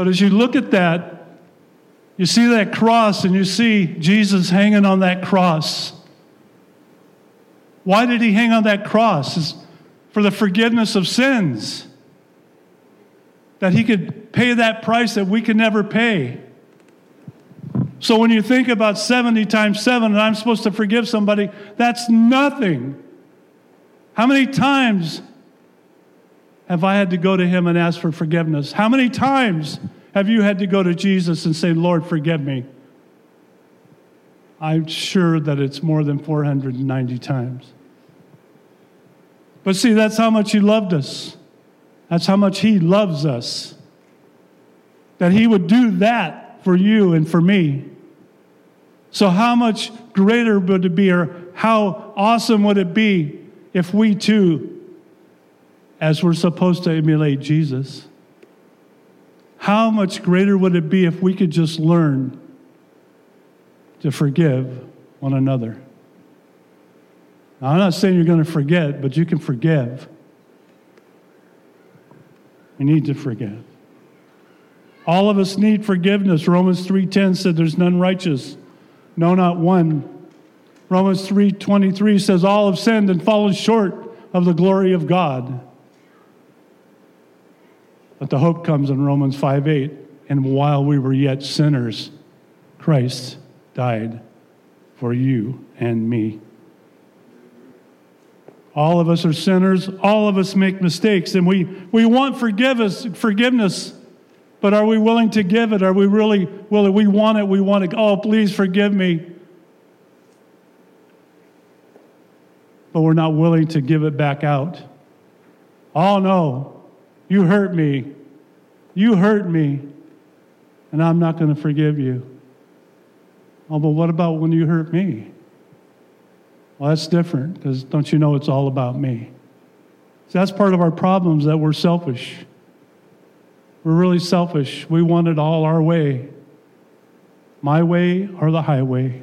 But as you look at that, you see that cross and you see Jesus hanging on that cross. Why did he hang on that cross? It's for the forgiveness of sins. That he could pay that price that we could never pay. So when you think about 70 times 7 and I'm supposed to forgive somebody, that's nothing. How many times have I had to go to him and ask for forgiveness? How many times have you had to go to Jesus and say, Lord, forgive me? I'm sure that it's more than 490 times. But see, that's how much he loved us. That's how much he loves us. That he would do that for you and for me. So, how much greater would it be, or how awesome would it be if we too, as we're supposed to emulate Jesus, how much greater would it be if we could just learn to forgive one another? Now, I'm not saying you're going to forget, but you can forgive. We need to forgive. All of us need forgiveness. Romans 3:10 said there's none righteous. No, not one. Romans 3:23 says all have sinned and fallen short of the glory of God. But the hope comes in Romans 5:8, and while we were yet sinners, Christ died for you and me. All of us are sinners. All of us make mistakes, and we, we want forgiveness, forgiveness but are we willing to give it? Are we really willing? We want it. We want it. Oh, please forgive me. But we're not willing to give it back out. Oh, no. You hurt me. You hurt me. And I'm not going to forgive you. Oh, but what about when you hurt me? Well, that's different because don't you know it's all about me? So that's part of our problems that we're selfish. We're really selfish. We want it all our way my way or the highway.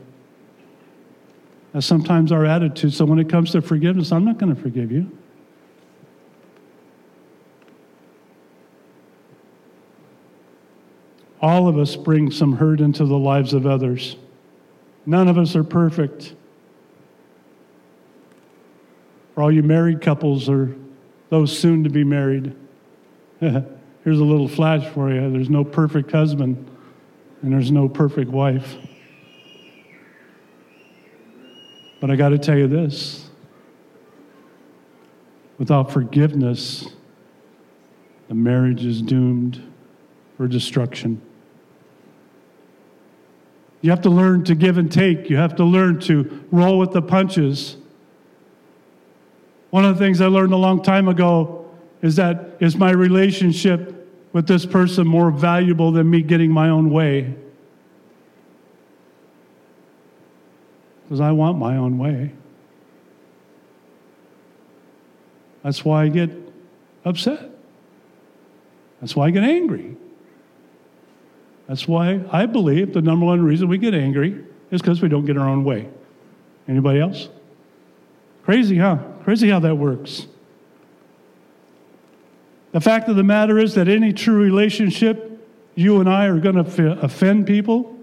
That's sometimes our attitude. So when it comes to forgiveness, I'm not going to forgive you. All of us bring some hurt into the lives of others. None of us are perfect. For all you married couples or those soon to be married, Here's a little flash for you there's no perfect husband, and there's no perfect wife. But I got to tell you this without forgiveness, the marriage is doomed for destruction. You have to learn to give and take. You have to learn to roll with the punches. One of the things I learned a long time ago is that is my relationship with this person more valuable than me getting my own way? Because I want my own way. That's why I get upset. That's why I get angry. That's why I believe the number one reason we get angry is because we don't get our own way. Anybody else? Crazy, huh? Crazy how that works. The fact of the matter is that any true relationship, you and I are going to offend people.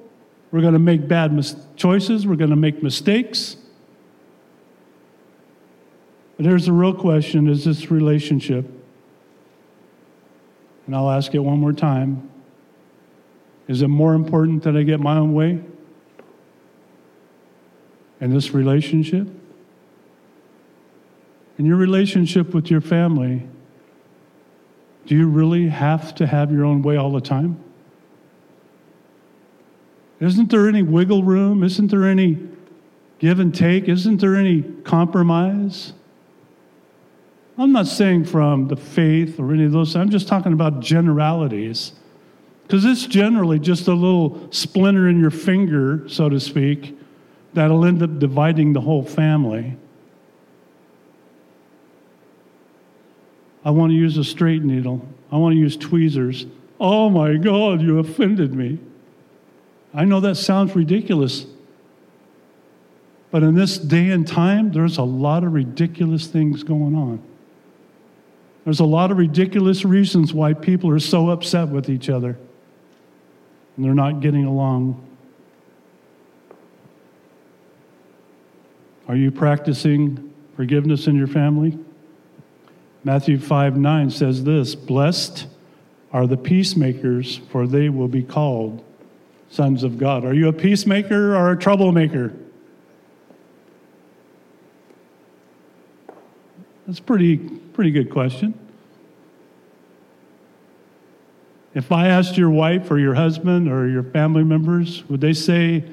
We're going to make bad mis- choices. We're going to make mistakes. But here's the real question is this relationship, and I'll ask it one more time is it more important that I get my own way in this relationship? In your relationship with your family, do you really have to have your own way all the time? Isn't there any wiggle room? Isn't there any give and take? Isn't there any compromise? I'm not saying from the faith or any of those, I'm just talking about generalities. Because it's generally just a little splinter in your finger, so to speak, that'll end up dividing the whole family. I want to use a straight needle. I want to use tweezers. Oh my God, you offended me. I know that sounds ridiculous. But in this day and time, there's a lot of ridiculous things going on. There's a lot of ridiculous reasons why people are so upset with each other. And they're not getting along. Are you practicing forgiveness in your family? Matthew 5 9 says this Blessed are the peacemakers, for they will be called sons of God. Are you a peacemaker or a troublemaker? That's pretty pretty good question. If I asked your wife or your husband or your family members, would they say,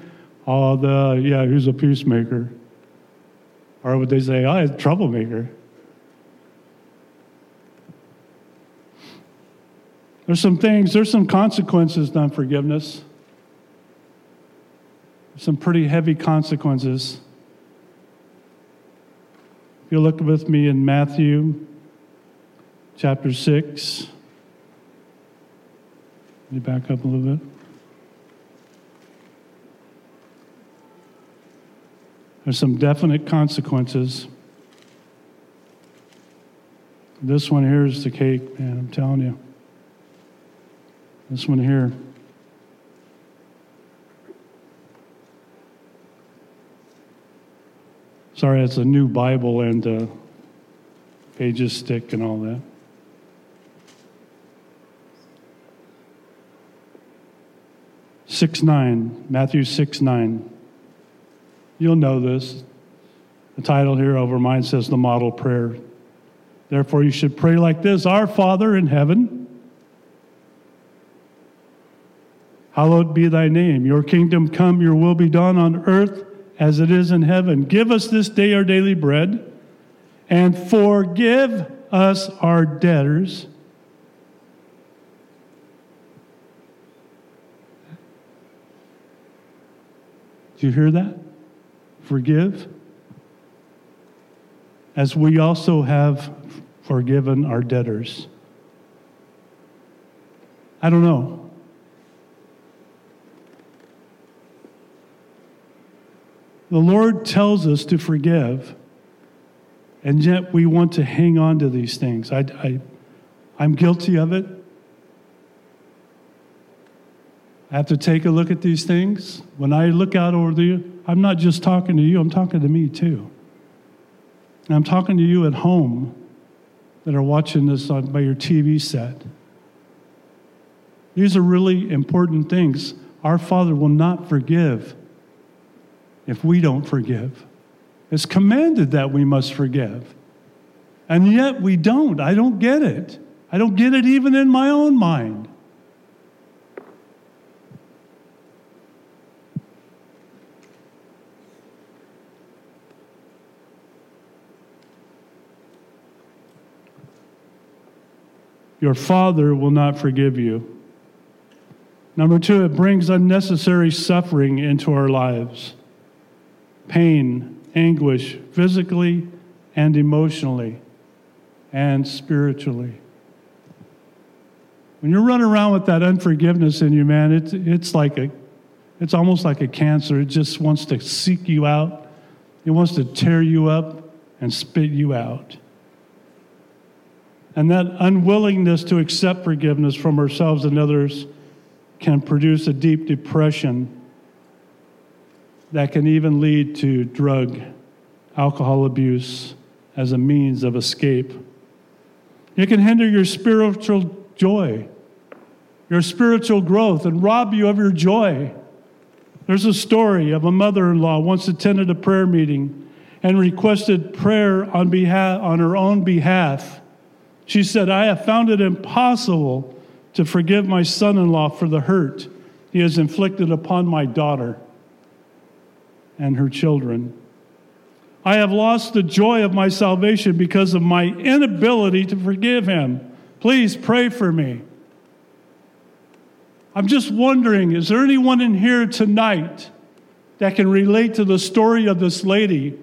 "Oh, the yeah, who's a peacemaker?" Or would they say, "Oh, a troublemaker"? There's some things, there's some consequences to unforgiveness. Some pretty heavy consequences. If you look with me in Matthew chapter 6, let me back up a little bit. There's some definite consequences. This one here is the cake, man, I'm telling you. This one here. Sorry, it's a new Bible and uh, pages stick and all that. Six nine, Matthew six nine. You'll know this. The title here over mine says the model prayer. Therefore, you should pray like this Our Father in heaven Hallowed be thy name. Your kingdom come, your will be done on earth as it is in heaven. Give us this day our daily bread, and forgive us our debtors. Do you hear that? Forgive. As we also have forgiven our debtors. I don't know. The Lord tells us to forgive, and yet we want to hang on to these things. I, I, I'm guilty of it. I have to take a look at these things. When I look out over the, I'm not just talking to you, I'm talking to me too. And I'm talking to you at home that are watching this on, by your TV set. These are really important things. Our Father will not forgive if we don't forgive. It's commanded that we must forgive. And yet we don't. I don't get it. I don't get it even in my own mind. Your father will not forgive you. Number two, it brings unnecessary suffering into our lives pain, anguish, physically and emotionally and spiritually. When you're running around with that unforgiveness in you, man, it's, it's like a, it's almost like a cancer. It just wants to seek you out. It wants to tear you up and spit you out. And that unwillingness to accept forgiveness from ourselves and others can produce a deep depression that can even lead to drug, alcohol abuse as a means of escape. It can hinder your spiritual joy, your spiritual growth, and rob you of your joy. There's a story of a mother in law once attended a prayer meeting and requested prayer on, behalf, on her own behalf. She said, I have found it impossible to forgive my son in law for the hurt he has inflicted upon my daughter and her children. I have lost the joy of my salvation because of my inability to forgive him. Please pray for me. I'm just wondering is there anyone in here tonight that can relate to the story of this lady?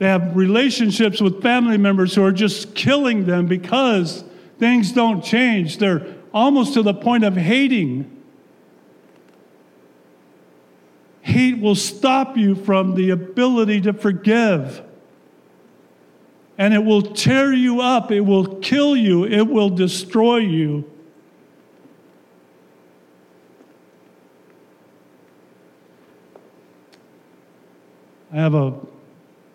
They have relationships with family members who are just killing them because things don't change. They're almost to the point of hating. Hate will stop you from the ability to forgive. And it will tear you up, it will kill you, it will destroy you. I have a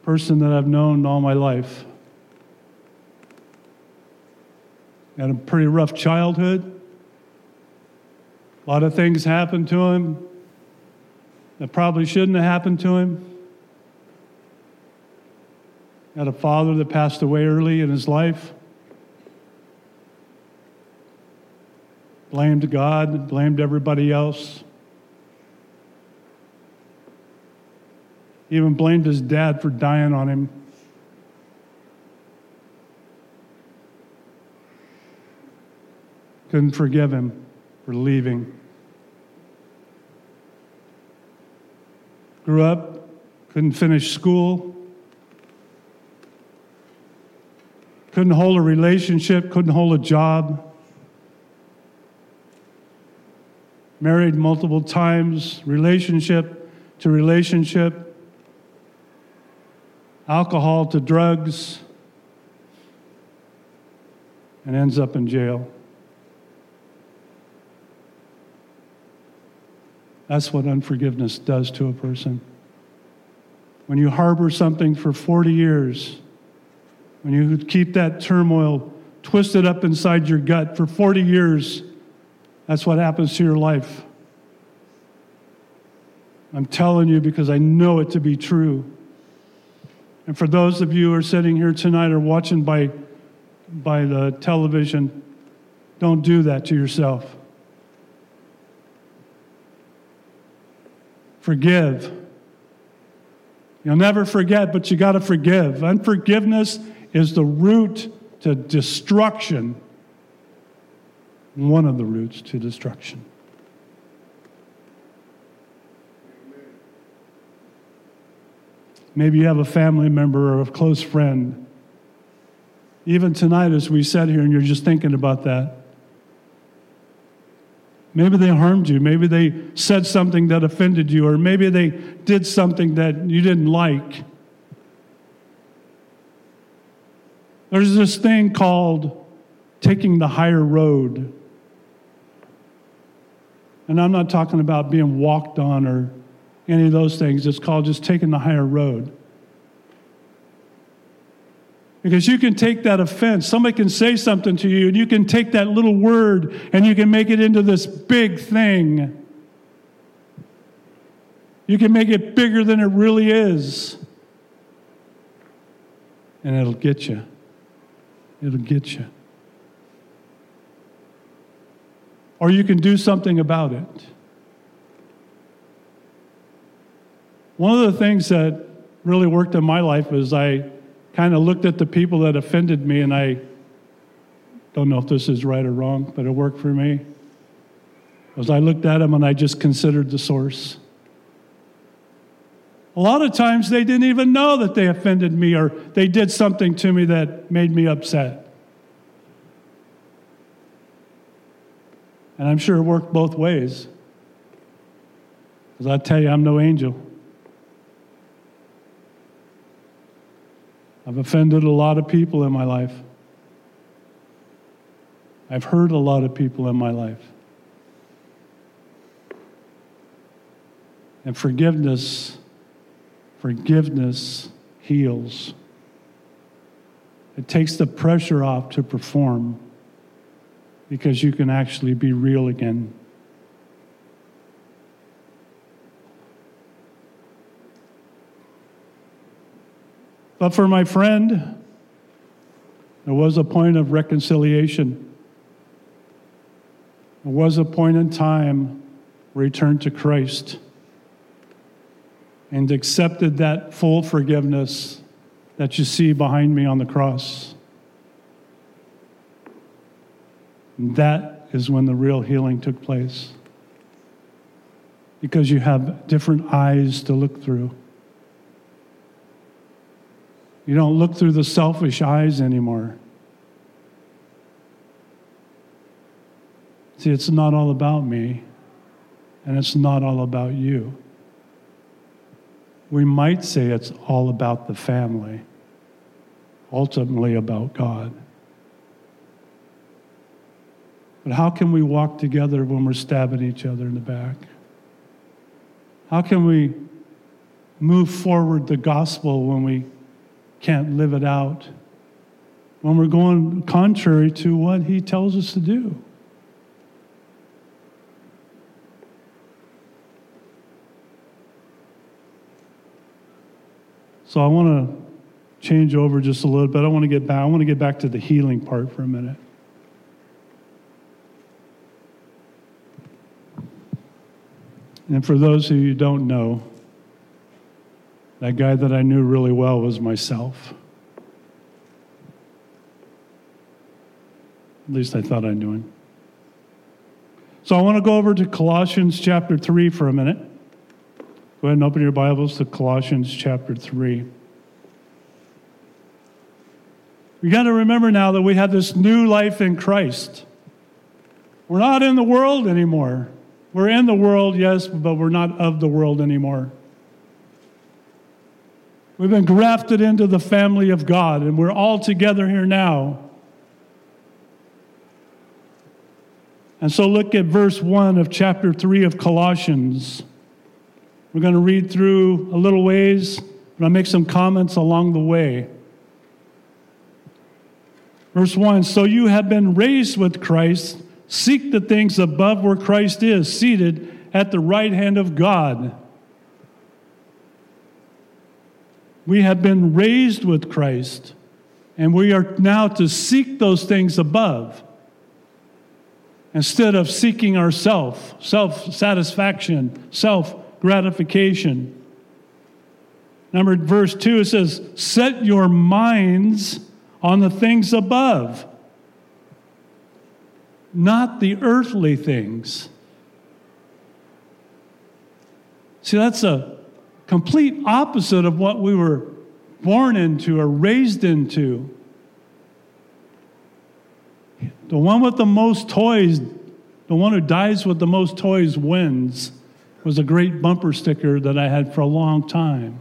person that I've known all my life. Had a pretty rough childhood. A lot of things happened to him that probably shouldn't have happened to him. Had a father that passed away early in his life. Blamed God, blamed everybody else. Even blamed his dad for dying on him. Couldn't forgive him for leaving. Grew up, couldn't finish school, couldn't hold a relationship, couldn't hold a job. Married multiple times, relationship to relationship alcohol to drugs, and ends up in jail. That's what unforgiveness does to a person. When you harbor something for 40 years, when you keep that turmoil twisted up inside your gut for 40 years, that's what happens to your life. I'm telling you because I know it to be true. And for those of you who are sitting here tonight or watching by, by the television, don't do that to yourself. Forgive. You'll never forget, but you got to forgive. Unforgiveness is the root to destruction, one of the roots to destruction. Maybe you have a family member or a close friend. Even tonight, as we sat here and you're just thinking about that. Maybe they harmed you. Maybe they said something that offended you, or maybe they did something that you didn't like. There's this thing called taking the higher road. And I'm not talking about being walked on or any of those things. It's called just taking the higher road. Because you can take that offense. Somebody can say something to you, and you can take that little word and you can make it into this big thing. You can make it bigger than it really is. And it'll get you. It'll get you. Or you can do something about it. One of the things that really worked in my life is I kind of looked at the people that offended me, and I don't know if this is right or wrong, but it worked for me. Was I looked at them and I just considered the source. A lot of times they didn't even know that they offended me or they did something to me that made me upset. And I'm sure it worked both ways. Because I tell you, I'm no angel. I've offended a lot of people in my life. I've hurt a lot of people in my life. And forgiveness, forgiveness heals. It takes the pressure off to perform because you can actually be real again. But for my friend, there was a point of reconciliation. There was a point in time where he turned to Christ and accepted that full forgiveness that you see behind me on the cross. And that is when the real healing took place. Because you have different eyes to look through. You don't look through the selfish eyes anymore. See, it's not all about me, and it's not all about you. We might say it's all about the family, ultimately about God. But how can we walk together when we're stabbing each other in the back? How can we move forward the gospel when we can't live it out, when we're going contrary to what he tells us to do. So I want to change over just a little bit. I want to get back. I want to get back to the healing part for a minute. And for those who don't know, that guy that I knew really well was myself. At least I thought I knew him. So I want to go over to Colossians chapter 3 for a minute. Go ahead and open your Bibles to Colossians chapter 3. You got to remember now that we have this new life in Christ. We're not in the world anymore. We're in the world, yes, but we're not of the world anymore. We've been grafted into the family of God, and we're all together here now. And so look at verse 1 of chapter 3 of Colossians. We're going to read through a little ways, and I'll make some comments along the way. Verse 1 So you have been raised with Christ. Seek the things above where Christ is, seated at the right hand of God. We have been raised with Christ, and we are now to seek those things above instead of seeking ourself, self satisfaction, self gratification. Number verse 2 it says, "Set your minds on the things above." not the earthly things. See, that's a complete opposite of what we were born into or raised into. The one with the most toys, the one who dies with the most toys wins, was a great bumper sticker that I had for a long time.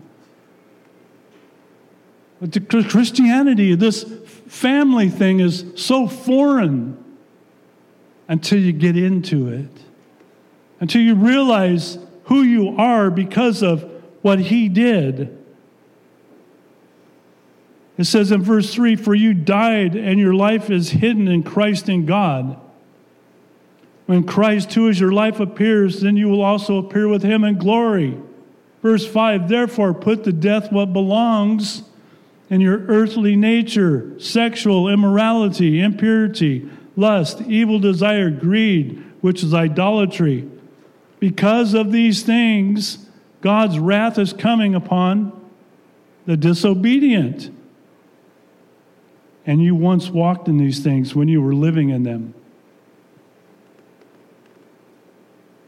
But to Christianity, this family thing is so foreign until you get into it, until you realize who you are because of what He did. It says in verse 3 For you died, and your life is hidden in Christ in God. When Christ, who is your life, appears, then you will also appear with him in glory. Verse 5 Therefore, put to death what belongs in your earthly nature sexual immorality, impurity lust, evil desire, greed, which is idolatry. Because of these things, God's wrath is coming upon the disobedient. And you once walked in these things when you were living in them.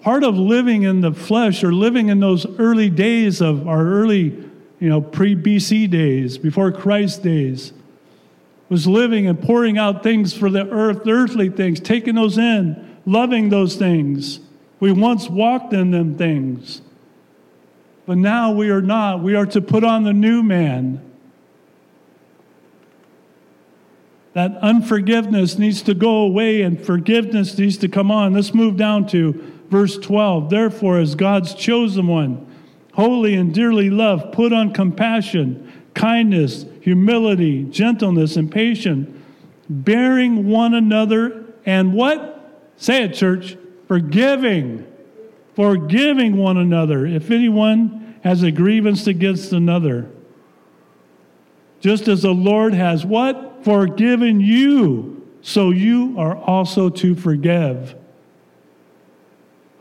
Part of living in the flesh or living in those early days of our early, you know, pre BC days, before Christ days, was living and pouring out things for the earth, earthly things, taking those in, loving those things. We once walked in them things. But now we are not. We are to put on the new man. That unforgiveness needs to go away and forgiveness needs to come on. Let's move down to verse 12. Therefore, as God's chosen one, holy and dearly loved, put on compassion kindness, humility, gentleness, and patience, bearing one another, and what? Say it, church. Forgiving. Forgiving one another if anyone has a grievance against another. Just as the Lord has what? Forgiven you, so you are also to forgive.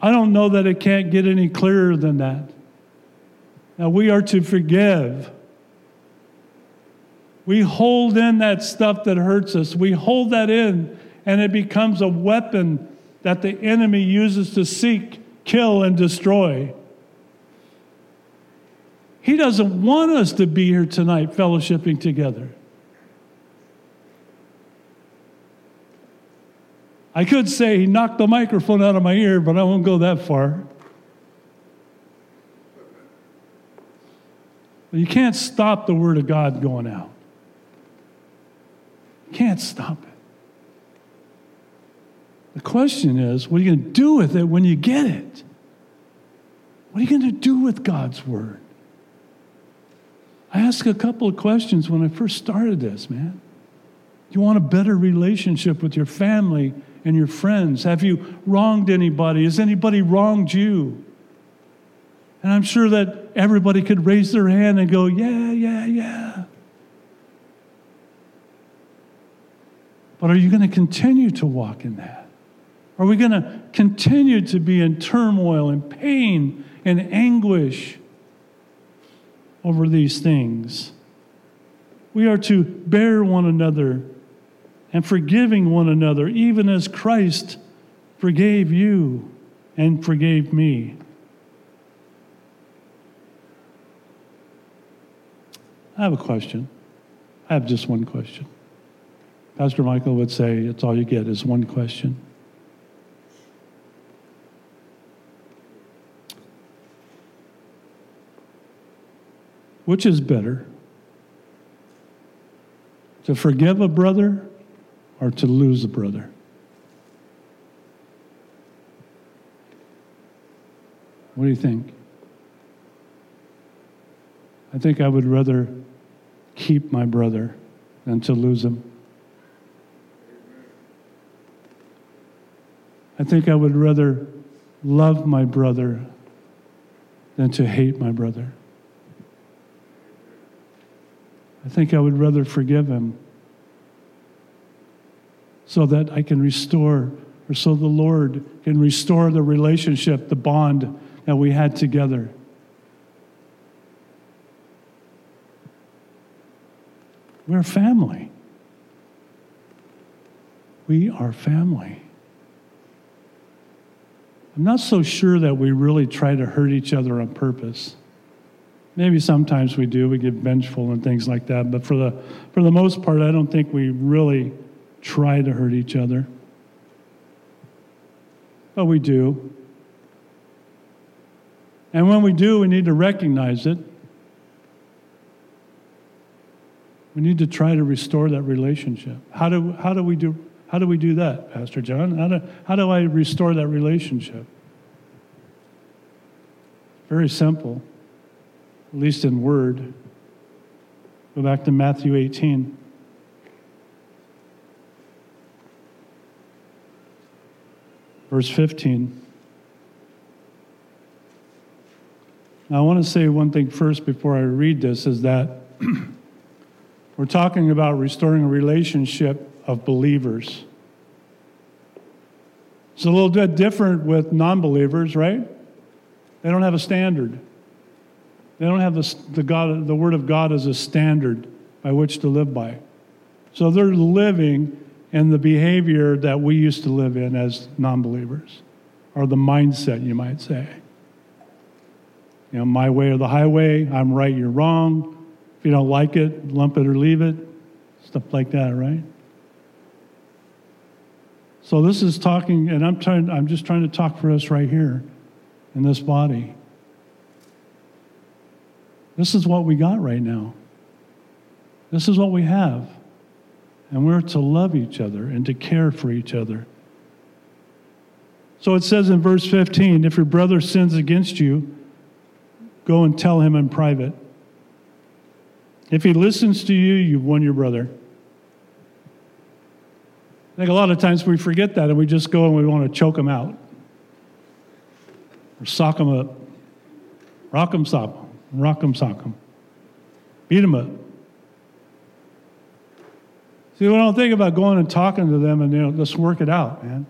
I don't know that it can't get any clearer than that. Now we are to forgive. We hold in that stuff that hurts us. We hold that in, and it becomes a weapon that the enemy uses to seek, kill, and destroy. He doesn't want us to be here tonight fellowshipping together. I could say he knocked the microphone out of my ear, but I won't go that far. You can't stop the Word of God going out. Can't stop it. The question is, what are you going to do with it when you get it? What are you going to do with God's word? I asked a couple of questions when I first started this, man. You want a better relationship with your family and your friends? Have you wronged anybody? Has anybody wronged you? And I'm sure that everybody could raise their hand and go, Yeah, yeah, yeah. But are you going to continue to walk in that? Are we going to continue to be in turmoil and pain and anguish over these things? We are to bear one another and forgiving one another, even as Christ forgave you and forgave me. I have a question. I have just one question. Pastor Michael would say, it's all you get is one question. Which is better? To forgive a brother or to lose a brother? What do you think? I think I would rather keep my brother than to lose him. I think I would rather love my brother than to hate my brother. I think I would rather forgive him so that I can restore, or so the Lord can restore the relationship, the bond that we had together. We're family. We are family. I'm not so sure that we really try to hurt each other on purpose. Maybe sometimes we do, we get vengeful and things like that, but for the, for the most part, I don't think we really try to hurt each other. But we do. And when we do, we need to recognize it. We need to try to restore that relationship. How do, how do we do how do we do that, Pastor John? How do, how do I restore that relationship? Very simple, at least in word. Go back to Matthew 18. Verse 15. Now, I want to say one thing first before I read this is that we're talking about restoring a relationship of believers. It's a little bit different with non believers, right? They don't have a standard. They don't have the, the, God, the Word of God as a standard by which to live by. So they're living in the behavior that we used to live in as non believers, or the mindset, you might say. You know, my way or the highway, I'm right, you're wrong. If you don't like it, lump it or leave it, stuff like that, right? So this is talking, and I'm trying, I'm just trying to talk for us right here in this body. This is what we got right now. This is what we have. And we're to love each other and to care for each other. So it says in verse 15 if your brother sins against you, go and tell him in private. If he listens to you, you've won your brother. I think a lot of times we forget that and we just go and we want to choke him out or sock him up, rock him, sock them, rock them, sock them, beat them up. See, we don't think about going and talking to them and you know, let's work it out, man.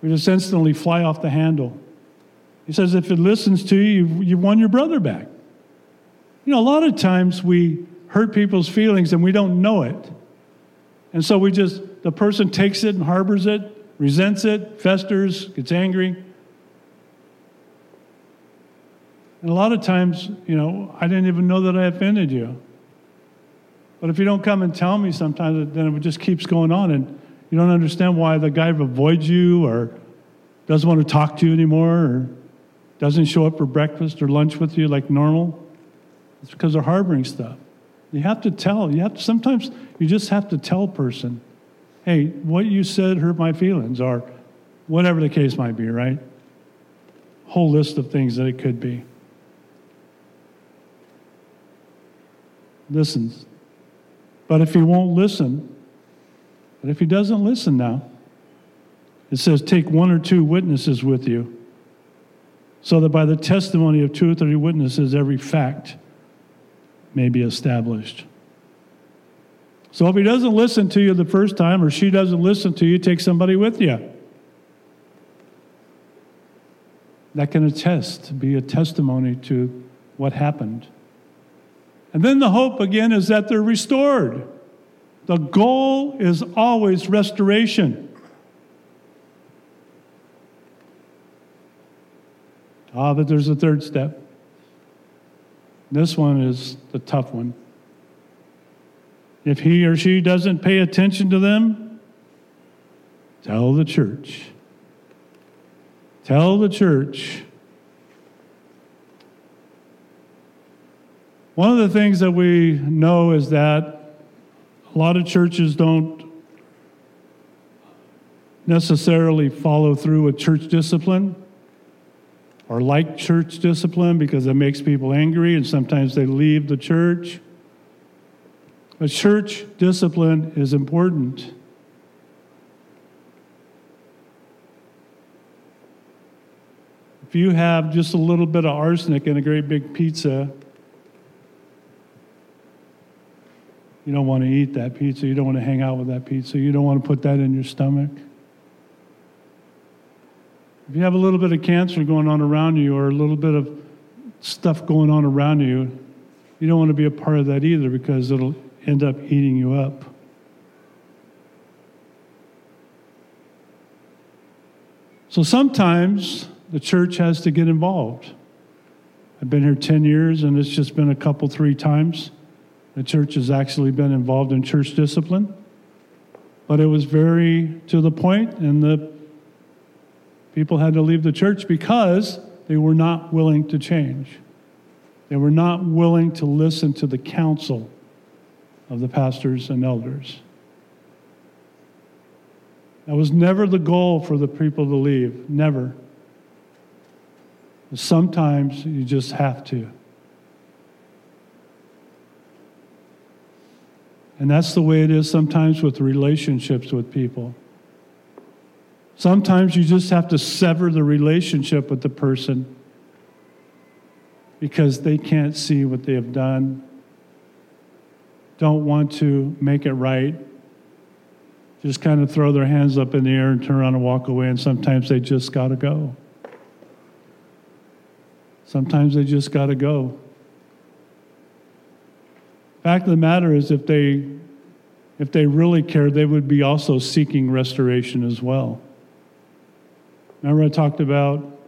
We just instantly fly off the handle. He says, if it listens to you, you've, you've won your brother back. You know, a lot of times we hurt people's feelings and we don't know it. And so we just the person takes it and harbors it, resents it, festers, gets angry. And a lot of times, you know, I didn't even know that I offended you. But if you don't come and tell me sometimes, then it just keeps going on, and you don't understand why the guy avoids you or doesn't want to talk to you anymore or doesn't show up for breakfast or lunch with you like normal. It's because they're harboring stuff. You have to tell. You have to, sometimes you just have to tell a person hey, what you said hurt my feelings, or whatever the case might be, right? Whole list of things that it could be. Listens. But if he won't listen, but if he doesn't listen now, it says, take one or two witnesses with you, so that by the testimony of two or three witnesses, every fact may be established. So if he doesn't listen to you the first time or she doesn't listen to you, take somebody with you. That can attest, be a testimony to what happened. And then the hope again is that they're restored. The goal is always restoration. Ah, but there's a third step. This one is the tough one. If he or she doesn't pay attention to them, tell the church. Tell the church. One of the things that we know is that a lot of churches don't necessarily follow through with church discipline or like church discipline because it makes people angry and sometimes they leave the church. But church discipline is important. If you have just a little bit of arsenic in a great big pizza, you don't want to eat that pizza. You don't want to hang out with that pizza. You don't want to put that in your stomach. If you have a little bit of cancer going on around you or a little bit of stuff going on around you, you don't want to be a part of that either because it'll end up eating you up. So sometimes the church has to get involved. I've been here 10 years and it's just been a couple, three times. The church has actually been involved in church discipline, but it was very to the point, and the people had to leave the church because they were not willing to change. They were not willing to listen to the counsel of the pastors and elders. That was never the goal for the people to leave, never. Sometimes you just have to. And that's the way it is sometimes with relationships with people. Sometimes you just have to sever the relationship with the person because they can't see what they have done, don't want to make it right, just kind of throw their hands up in the air and turn around and walk away, and sometimes they just got to go. Sometimes they just got to go. Fact of the matter is, if they if they really cared, they would be also seeking restoration as well. Remember, I talked about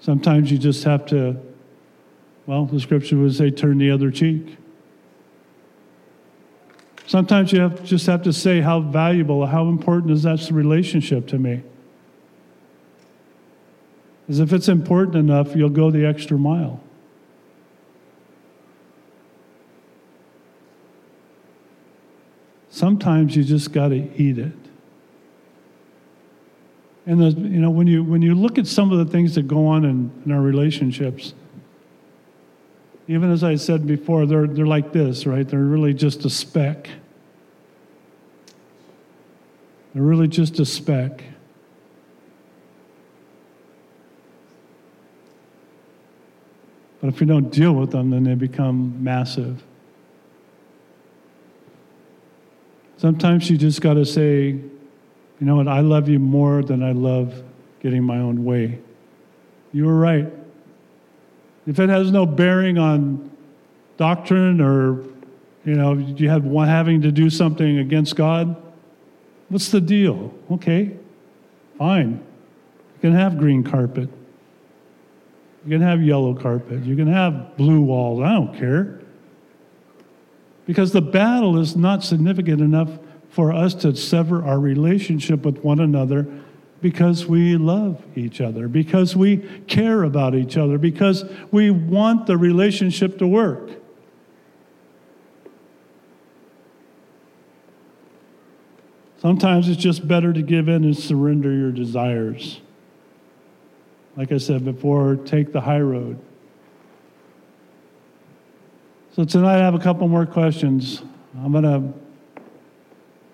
sometimes you just have to, well, the scripture would say, turn the other cheek. Sometimes you have, just have to say how valuable, how important is that relationship to me. Because if it's important enough, you'll go the extra mile. Sometimes you just got to eat it. And the, you know, when you when you look at some of the things that go on in, in our relationships, even as I said before, they're they're like this, right? They're really just a speck. They're really just a speck. But if we don't deal with them, then they become massive. Sometimes you just got to say, you know what, I love you more than I love getting my own way. You were right. If it has no bearing on doctrine or, you know, you have one having to do something against God, what's the deal? Okay, fine. You can have green carpet. You can have yellow carpet. You can have blue walls. I don't care. Because the battle is not significant enough for us to sever our relationship with one another because we love each other, because we care about each other, because we want the relationship to work. Sometimes it's just better to give in and surrender your desires. Like I said before, take the high road. So tonight I have a couple more questions. I'm going to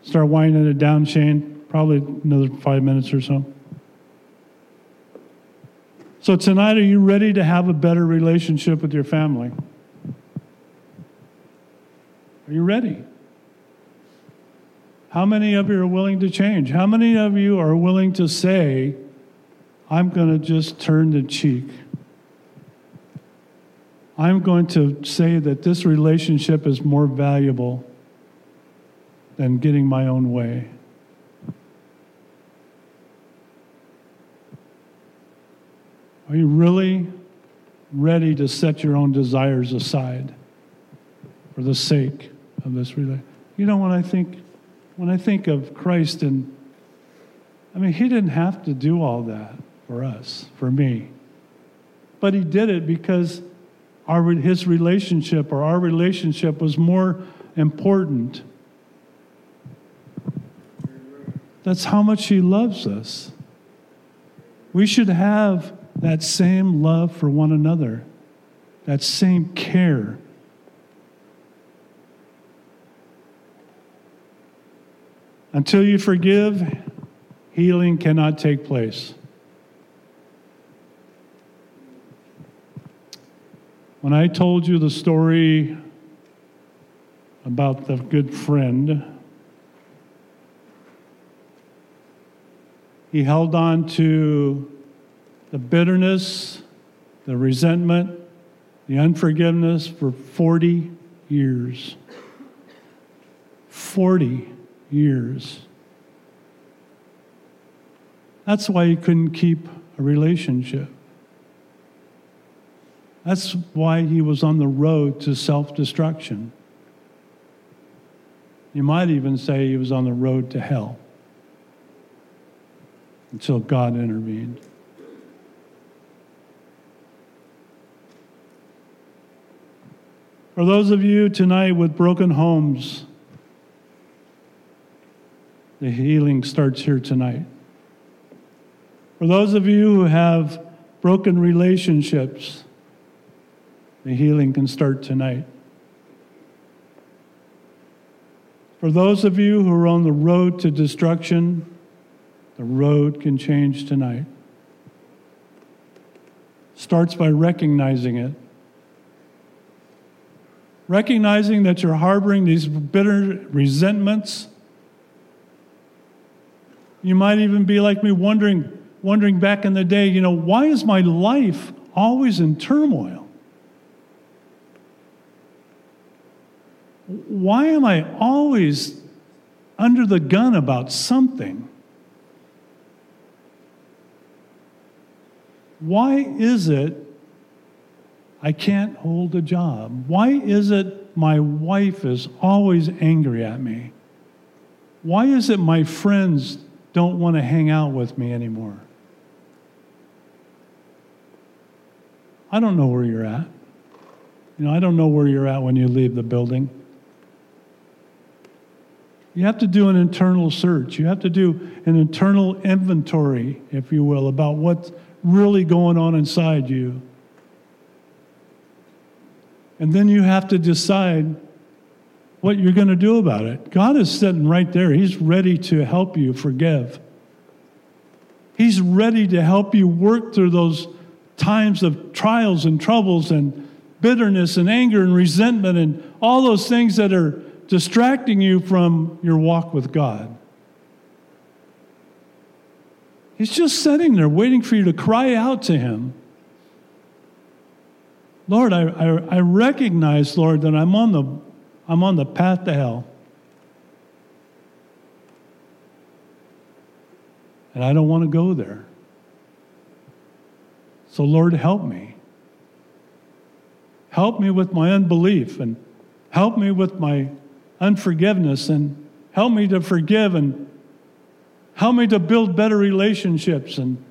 start winding it down, Shane, probably another five minutes or so. So tonight, are you ready to have a better relationship with your family? Are you ready? How many of you are willing to change? How many of you are willing to say, I'm going to just turn the cheek? I'm going to say that this relationship is more valuable than getting my own way. Are you really ready to set your own desires aside for the sake of this relationship? You know, when I think when I think of Christ and I mean, he didn't have to do all that for us, for me. But he did it because our, his relationship or our relationship was more important. That's how much he loves us. We should have that same love for one another, that same care. Until you forgive, healing cannot take place. When I told you the story about the good friend, he held on to the bitterness, the resentment, the unforgiveness for 40 years. 40 years. That's why he couldn't keep a relationship. That's why he was on the road to self destruction. You might even say he was on the road to hell until God intervened. For those of you tonight with broken homes, the healing starts here tonight. For those of you who have broken relationships, the healing can start tonight. For those of you who are on the road to destruction, the road can change tonight. Starts by recognizing it. Recognizing that you're harboring these bitter resentments. You might even be like me wondering wondering back in the day, you know, why is my life always in turmoil? Why am I always under the gun about something? Why is it I can't hold a job? Why is it my wife is always angry at me? Why is it my friends don't want to hang out with me anymore? I don't know where you're at. You know, I don't know where you're at when you leave the building. You have to do an internal search. You have to do an internal inventory, if you will, about what's really going on inside you. And then you have to decide what you're going to do about it. God is sitting right there. He's ready to help you forgive. He's ready to help you work through those times of trials and troubles and bitterness and anger and resentment and all those things that are distracting you from your walk with God. He's just sitting there waiting for you to cry out to Him. Lord, I, I, I, recognize, Lord, that I'm on, the, I'm on the path to hell. And I don't want to go there. So, Lord, help me. Help me with my unbelief and help me with my unforgiveness and help me to forgive and help me to build better relationships and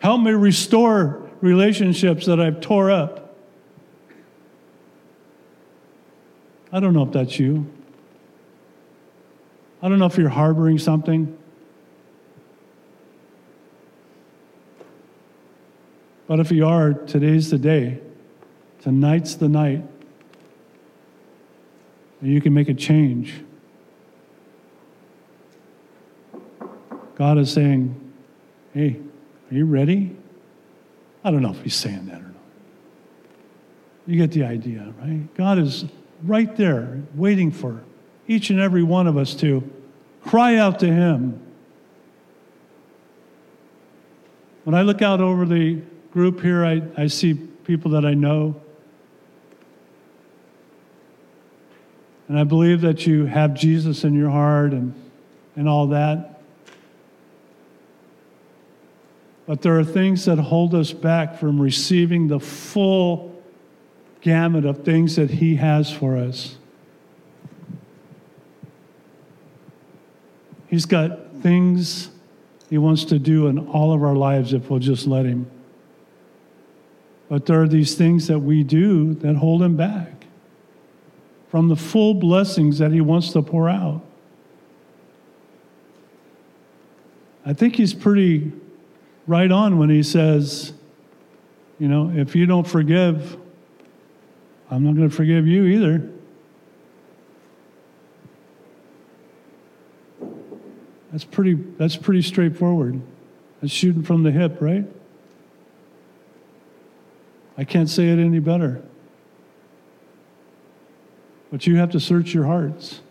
help me restore relationships that I've tore up. I don't know if that's you. I don't know if you're harboring something. But if you are, today's the day. Tonight's the night that you can make a change. God is saying, Hey, are you ready? I don't know if he's saying that or not. You get the idea, right? God is right there waiting for each and every one of us to cry out to him. When I look out over the group here, I, I see people that I know. And I believe that you have Jesus in your heart and, and all that. But there are things that hold us back from receiving the full gamut of things that He has for us. He's got things He wants to do in all of our lives if we'll just let Him. But there are these things that we do that hold Him back from the full blessings that He wants to pour out. I think He's pretty right on when He says, you know, if you don't forgive, I'm not going to forgive you either. That's pretty, that's pretty straightforward. That's shooting from the hip, right? I can't say it any better. But you have to search your hearts.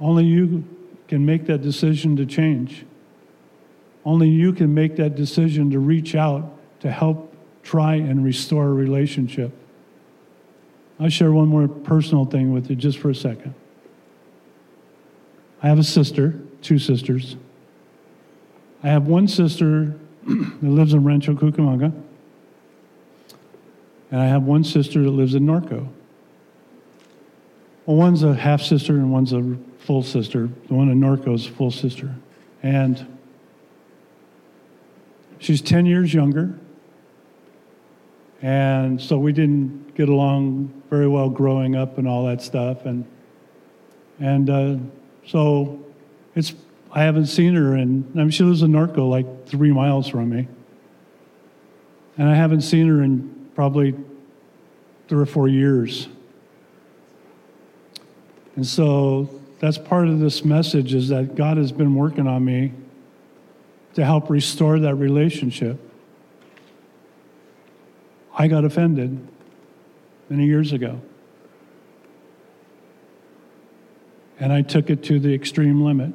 Only you can make that decision to change. Only you can make that decision to reach out to help try and restore a relationship. I'll share one more personal thing with you just for a second. I have a sister, two sisters. I have one sister that lives in Rancho Cucamonga, and I have one sister that lives in Norco. Well, one's a half sister and one's a full sister. The one in Norco is a full sister. And she's 10 years younger. And so we didn't get along very well growing up and all that stuff. And, and uh, so it's, I haven't seen her, and I mean, she lives in Norco, like three miles from me. And I haven't seen her in probably three or four years. And so that's part of this message is that God has been working on me to help restore that relationship. I got offended many years ago. And I took it to the extreme limit.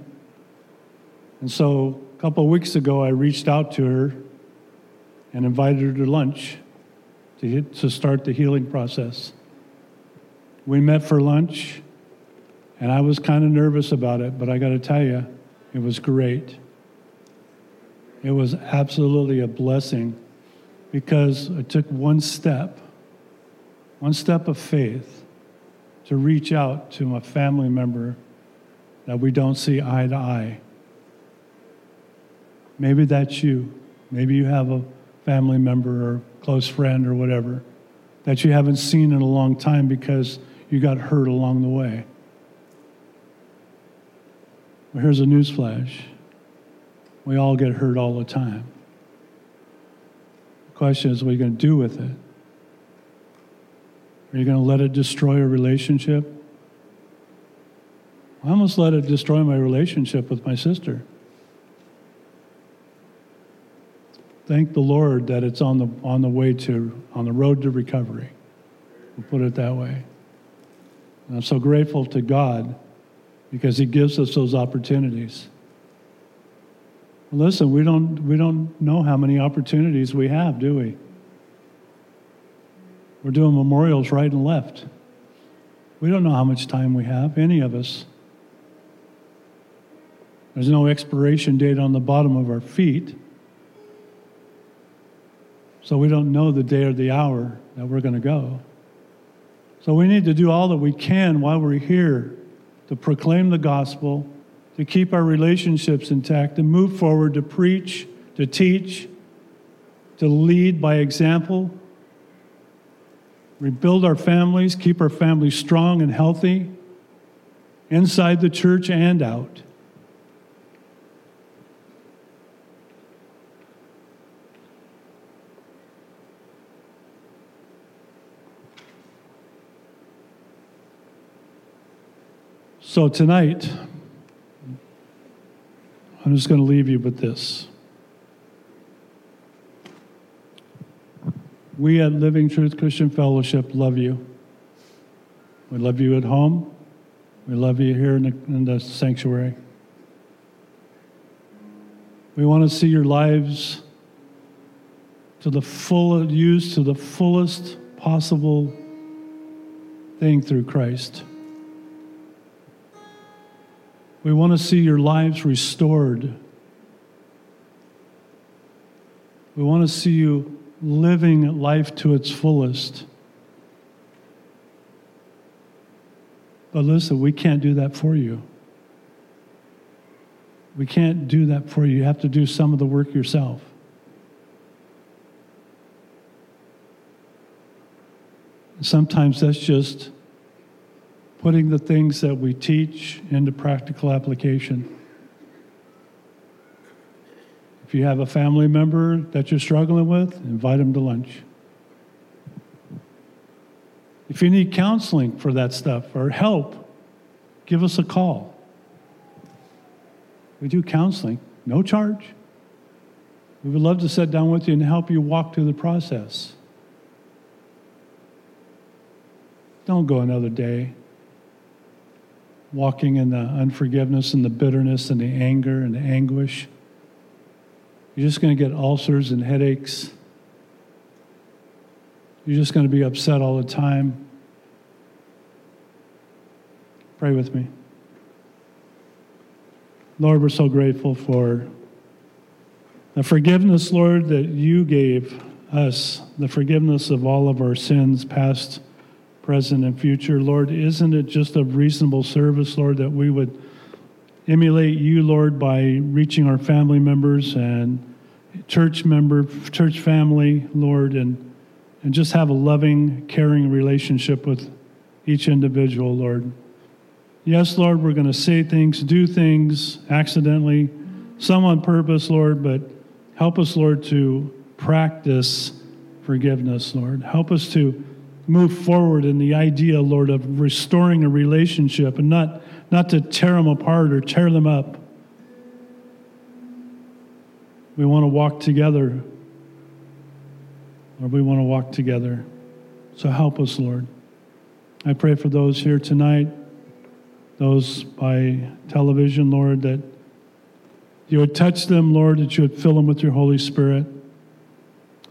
And so a couple of weeks ago, I reached out to her and invited her to lunch to, to start the healing process. We met for lunch, and I was kind of nervous about it, but I got to tell you, it was great. It was absolutely a blessing because I took one step, one step of faith to reach out to a family member that we don't see eye to eye. Maybe that's you. Maybe you have a family member or close friend or whatever that you haven't seen in a long time because you got hurt along the way. Well, here's a newsflash we all get hurt all the time The question is, what are you going to do with it? Are you going to let it destroy a relationship? I almost let it destroy my relationship with my sister. Thank the Lord that it's on the, on the way to, on the road to recovery. We'll put it that way. And I'm so grateful to God because He gives us those opportunities. Listen, we don't, we don't know how many opportunities we have, do we? We're doing memorials right and left. We don't know how much time we have, any of us. There's no expiration date on the bottom of our feet. So we don't know the day or the hour that we're going to go. So we need to do all that we can while we're here to proclaim the gospel to keep our relationships intact, to move forward, to preach, to teach, to lead by example, rebuild our families, keep our families strong and healthy, inside the church and out. So tonight, I'm just going to leave you with this. We at Living Truth Christian Fellowship love you. We love you at home. We love you here in the, in the sanctuary. We want to see your lives to the full, use, to the fullest possible thing through Christ. We want to see your lives restored. We want to see you living life to its fullest. But listen, we can't do that for you. We can't do that for you. You have to do some of the work yourself. Sometimes that's just putting the things that we teach into practical application. If you have a family member that you're struggling with, invite them to lunch. If you need counseling for that stuff or help, give us a call. We do counseling, no charge. We would love to sit down with you and help you walk through the process. Don't go another day walking in the unforgiveness and the bitterness and the anger and the anguish. You're just going to get ulcers and headaches. You're just going to be upset all the time. Pray with me. Lord, we're so grateful for the forgiveness, Lord, that you gave us, the forgiveness of all of our sins, past, present, and future. Lord, isn't it just a reasonable service, Lord, that we would emulate you, Lord, by reaching our family members and church member, church family, Lord, and, and just have a loving, caring relationship with each individual, Lord. Yes, Lord, we're going to say things, do things accidentally, some on purpose, Lord, but help us, Lord, to practice forgiveness, Lord. Help us to move forward in the idea, Lord, of restoring a relationship and not, not to tear them apart or tear them up. We want to walk together, or we want to walk together. So help us, Lord. I pray for those here tonight those by television, Lord, that you would touch them, Lord, that you would fill them with your Holy Spirit.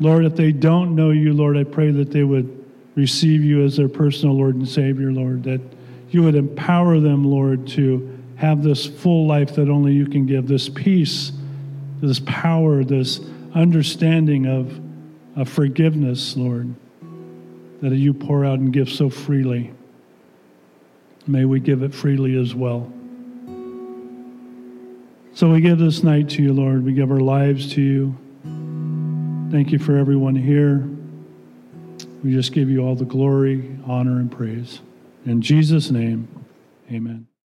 Lord, if they don't know you, Lord, I pray that they would receive you as their personal Lord and Savior, Lord, that you would empower them, Lord, to have this full life that only you can give, this peace, this power, this understanding of, of forgiveness, Lord, that you pour out and give so freely. May we give it freely as well. So we give this night to you, Lord. We give our lives to you. Thank you for everyone here. We just give you all the glory, honor, and praise. In Jesus' name, amen.